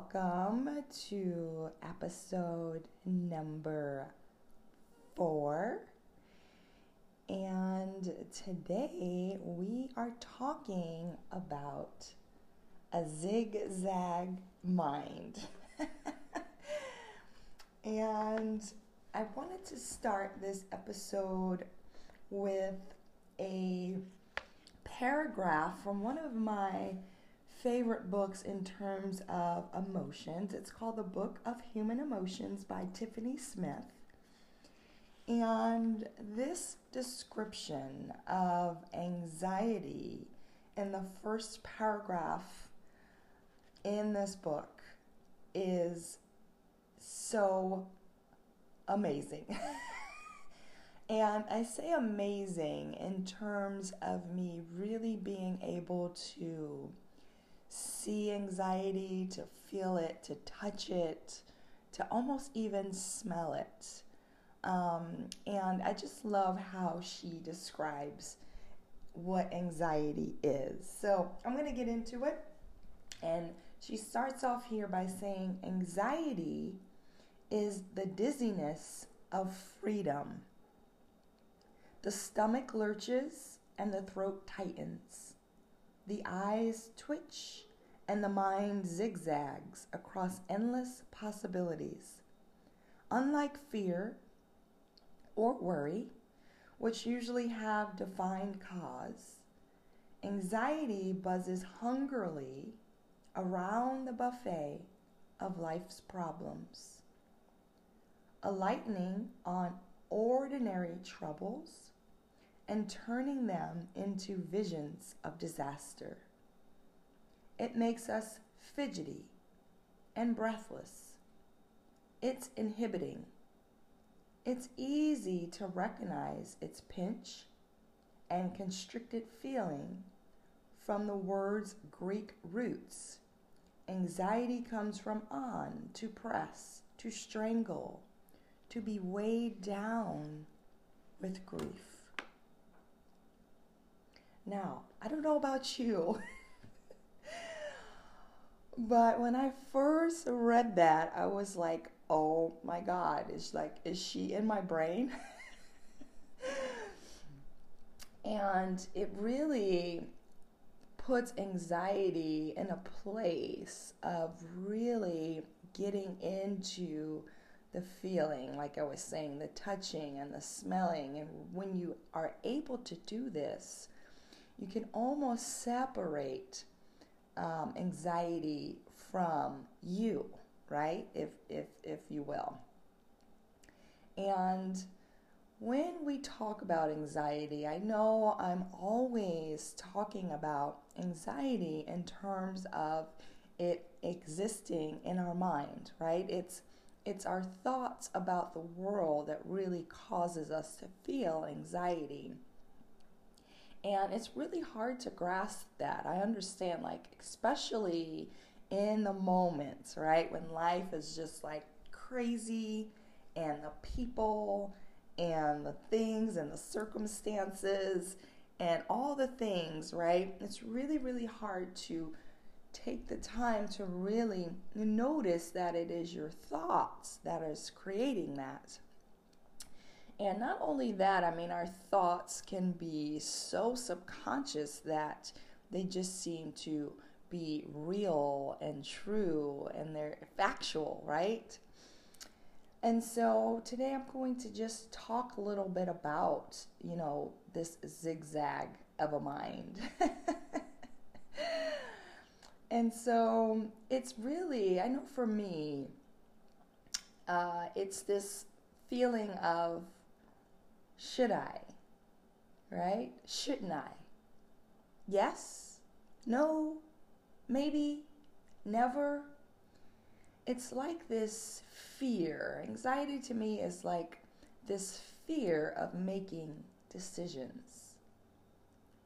welcome to episode number four. And today we are talking about a zigzag mind. and I wanted to start this episode with a paragraph from one of my favorite books in terms of emotions. It's called The Book of Human Emotions by Tiffany Smith. And this description of anxiety in the first paragraph in this book is so amazing. and I say amazing in terms of me really being able to see anxiety, to feel it, to touch it, to almost even smell it. Um, and I just love how she describes what anxiety is. So I'm going to get into it. And she starts off here by saying anxiety is the dizziness of freedom. The stomach lurches and the throat tightens. The eyes twitch and the mind zigzags across endless possibilities. Unlike fear or worry, which usually have defined cause, anxiety buzzes hungrily around the buffet of life's problems, alighting on ordinary troubles and turning them into visions of disaster. It makes us fidgety and breathless. It's inhibiting. It's easy to recognize its pinch and constricted feeling from the word's Greek roots. Anxiety comes from on, to press, to strangle, to be weighed down with grief. Now, I don't know about you, but when I first read that, I was like, oh my God, it's like, is she in my brain? and it really puts anxiety in a place of really getting into the feeling, like I was saying, the touching and the smelling. And when you are able to do this, you can almost separate um, anxiety from you, right? If, if, if you will. And when we talk about anxiety, I know I'm always talking about anxiety in terms of it existing in our mind, right? It's it's our thoughts about the world that really causes us to feel anxiety. And it's really hard to grasp that. I understand, like, especially in the moments, right? When life is just like crazy and the people and the things and the circumstances and all the things, right? It's really, really hard to take the time to really notice that it is your thoughts that is creating that. And not only that, I mean, our thoughts can be so subconscious that they just seem to be real and true and they're factual, right? And so today I'm going to just talk a little bit about, you know, this zigzag of a mind. and so it's really, I know for me, uh, it's this feeling of should I? Right? Shouldn't I? Yes? No? Maybe? Never? It's like this fear. Anxiety to me is like this fear of making decisions.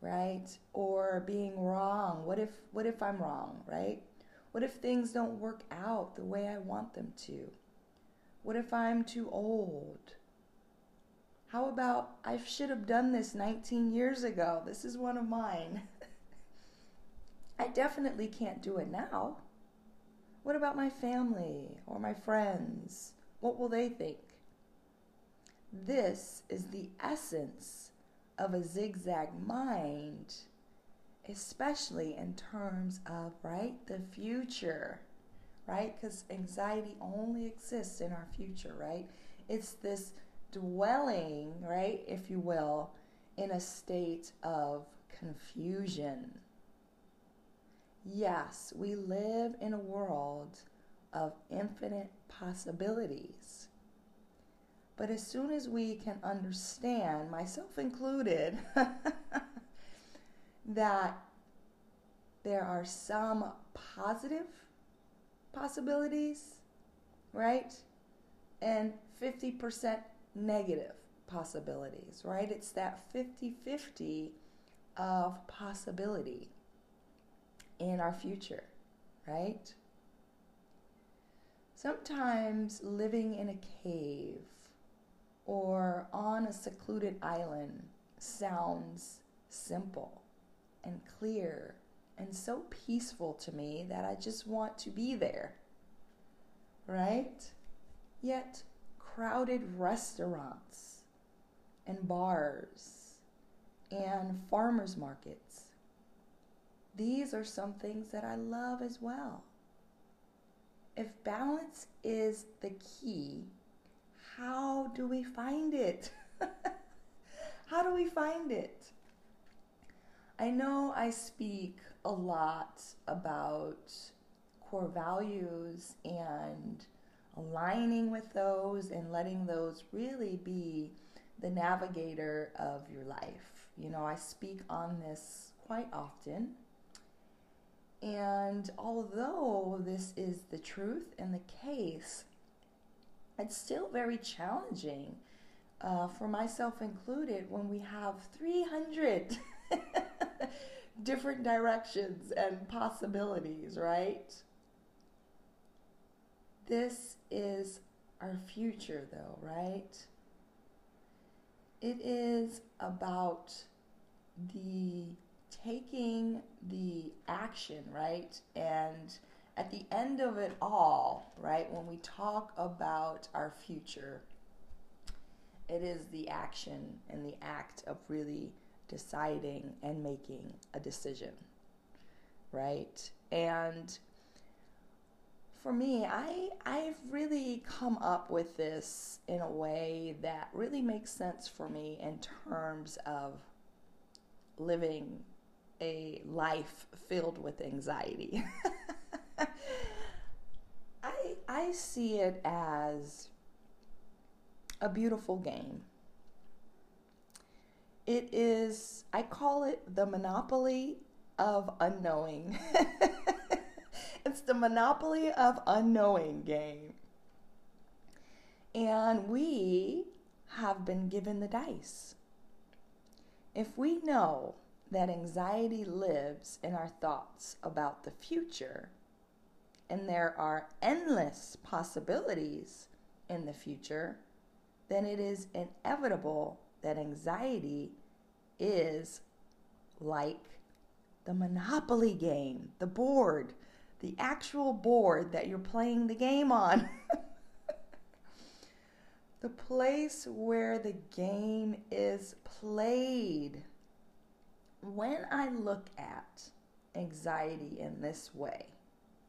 Right? Or being wrong. What if what if I'm wrong, right? What if things don't work out the way I want them to? What if I'm too old? How about I should have done this 19 years ago? This is one of mine. I definitely can't do it now. What about my family or my friends? What will they think? This is the essence of a zigzag mind, especially in terms of, right, the future, right? Because anxiety only exists in our future, right? It's this dwelling, right, if you will, in a state of confusion. Yes, we live in a world of infinite possibilities. But as soon as we can understand, myself included, that there are some positive possibilities, right? And 50% negative possibilities, right? It's that 50 50 of possibility in our future, right? Sometimes living in a cave or on a secluded island sounds simple and clear and so peaceful to me that I just want to be there, right? Yet, crowded restaurants and bars and farmers markets. These are some things that I love as well. If balance is the key, how do we find it? how do we find it? I know I speak a lot about core values and aligning with those and letting those really be the navigator of your life. You know, I speak on this quite often. And although this is the truth and the case, it's still very challenging, uh, for myself included, when we have 300 different directions and possibilities, right? This is our future, though, right? It is about the taking the action, right? And at the end of it all, right, when we talk about our future, it is the action and the act of really deciding and making a decision, right? And for me, I I've really come up with this in a way that really makes sense for me in terms of living a life filled with anxiety. I I see it as a beautiful game. It is I call it the monopoly of unknowing. the monopoly of unknowing game. And we have been given the dice. If we know that anxiety lives in our thoughts about the future, and there are endless possibilities in the future, then it is inevitable that anxiety is like the Monopoly game, the board, the actual board that you're playing the game on. the place where the game is played when I look at anxiety in this way,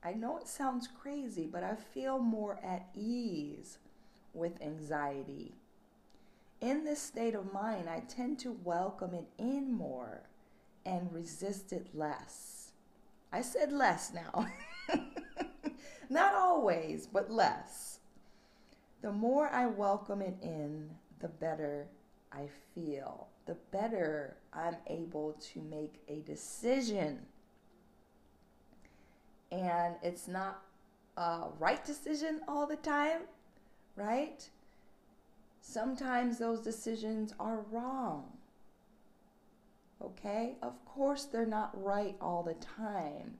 I know it sounds crazy, but I feel more at ease with anxiety. In this state of mind, I tend to welcome it in more and resist it less. I said less now. Not always, but less. The more I welcome it in, the better I feel the better I'm able to make a decision. And it's not a right decision all the time, right? Sometimes those decisions are wrong. Okay? Of course, they're not right all the time,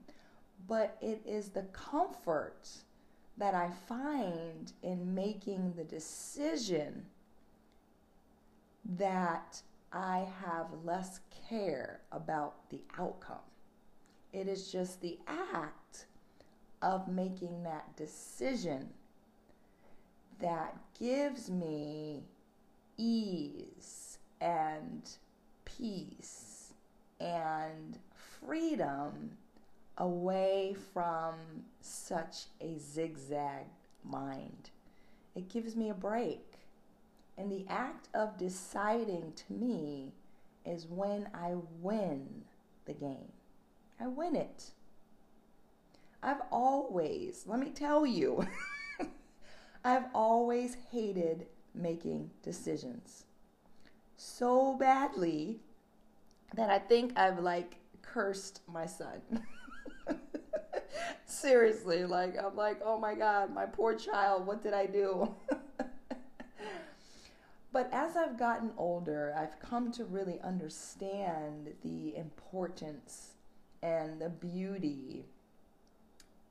but it is the comfort that I find in making the decision that I have less care about the outcome. It is just the act of making that decision that gives me ease and peace and freedom away from such a zigzag mind. It gives me a break. And the act of deciding to me is when I win the game. I win it. I've always, let me tell you, I've always hated making decisions so badly that I think I've like cursed my son. Seriously, like I'm like, oh my God, my poor child, what did I do? but as I've gotten older, I've come to really understand the importance and the beauty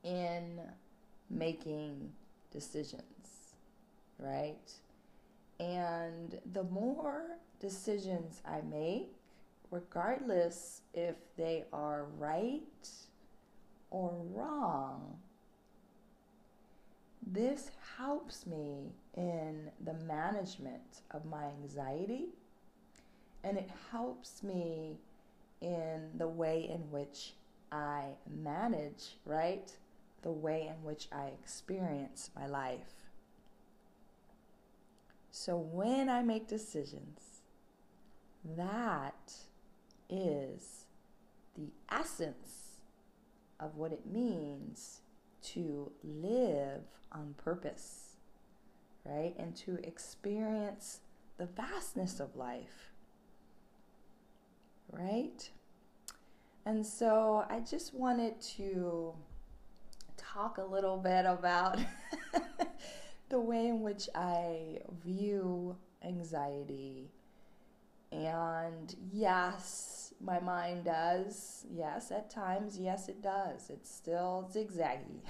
in making decisions, right? And the more decisions I make, regardless if they are right or wrong, this helps me in the management of my anxiety and it helps me in the way in which I manage, right? The way in which I experience my life. So when I make decisions, that is the essence of what it means to live on purpose, right? And to experience the vastness of life, right? And so I just wanted to talk a little bit about the way in which I view anxiety and yes, my mind does. Yes, at times, yes, it does. It's still zigzaggy.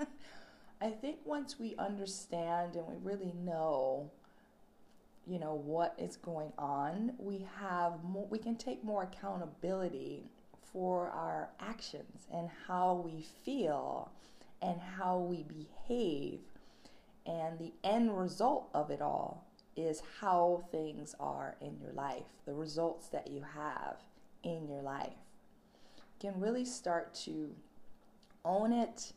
I think once we understand and we really know, you know, what is going on, we have more, we can take more accountability for our actions and how we feel and how we behave and the end result of it all is how things are in your life, the results that you have in your life. You can really start to own it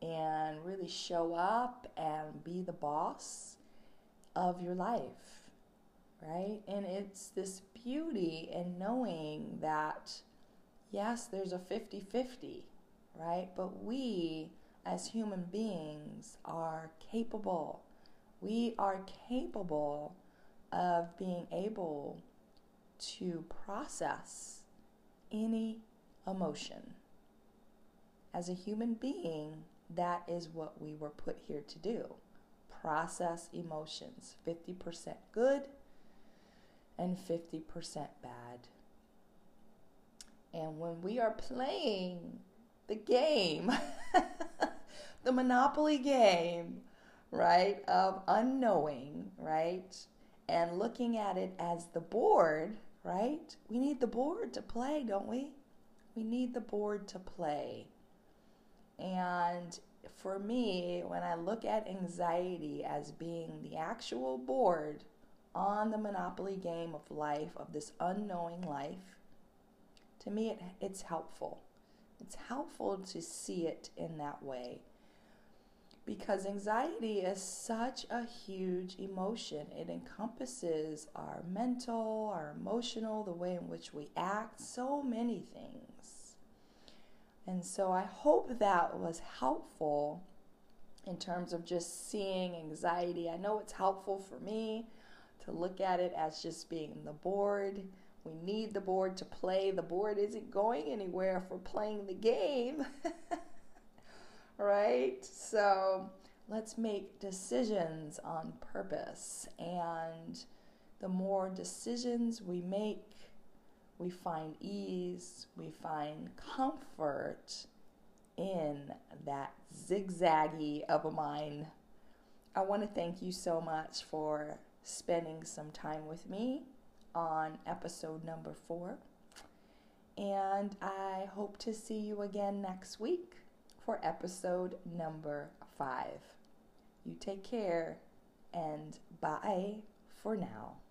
and really show up and be the boss of your life, right? And it's this beauty in knowing that, yes, there's a 50 50, right? But we as human beings are capable we are capable of being able to process any emotion. As a human being, that is what we were put here to do process emotions 50% good and 50% bad. And when we are playing the game, the Monopoly game, right, of unknowing, right, and looking at it as the board, right? We need the board to play, don't we? We need the board to play. And for me, when I look at anxiety as being the actual board on the monopoly game of life, of this unknowing life, to me it, it's helpful. It's helpful to see it in that way because anxiety is such a huge emotion. It encompasses our mental, our emotional, the way in which we act, so many things. And so I hope that was helpful in terms of just seeing anxiety. I know it's helpful for me to look at it as just being the board. We need the board to play. The board isn't going anywhere if we're playing the game. right? So let's make decisions on purpose. And the more decisions we make, we find ease, we find comfort in that zigzaggy of a mind. I want to thank you so much for spending some time with me on episode number four. And I hope to see you again next week for episode number five. You take care and bye for now.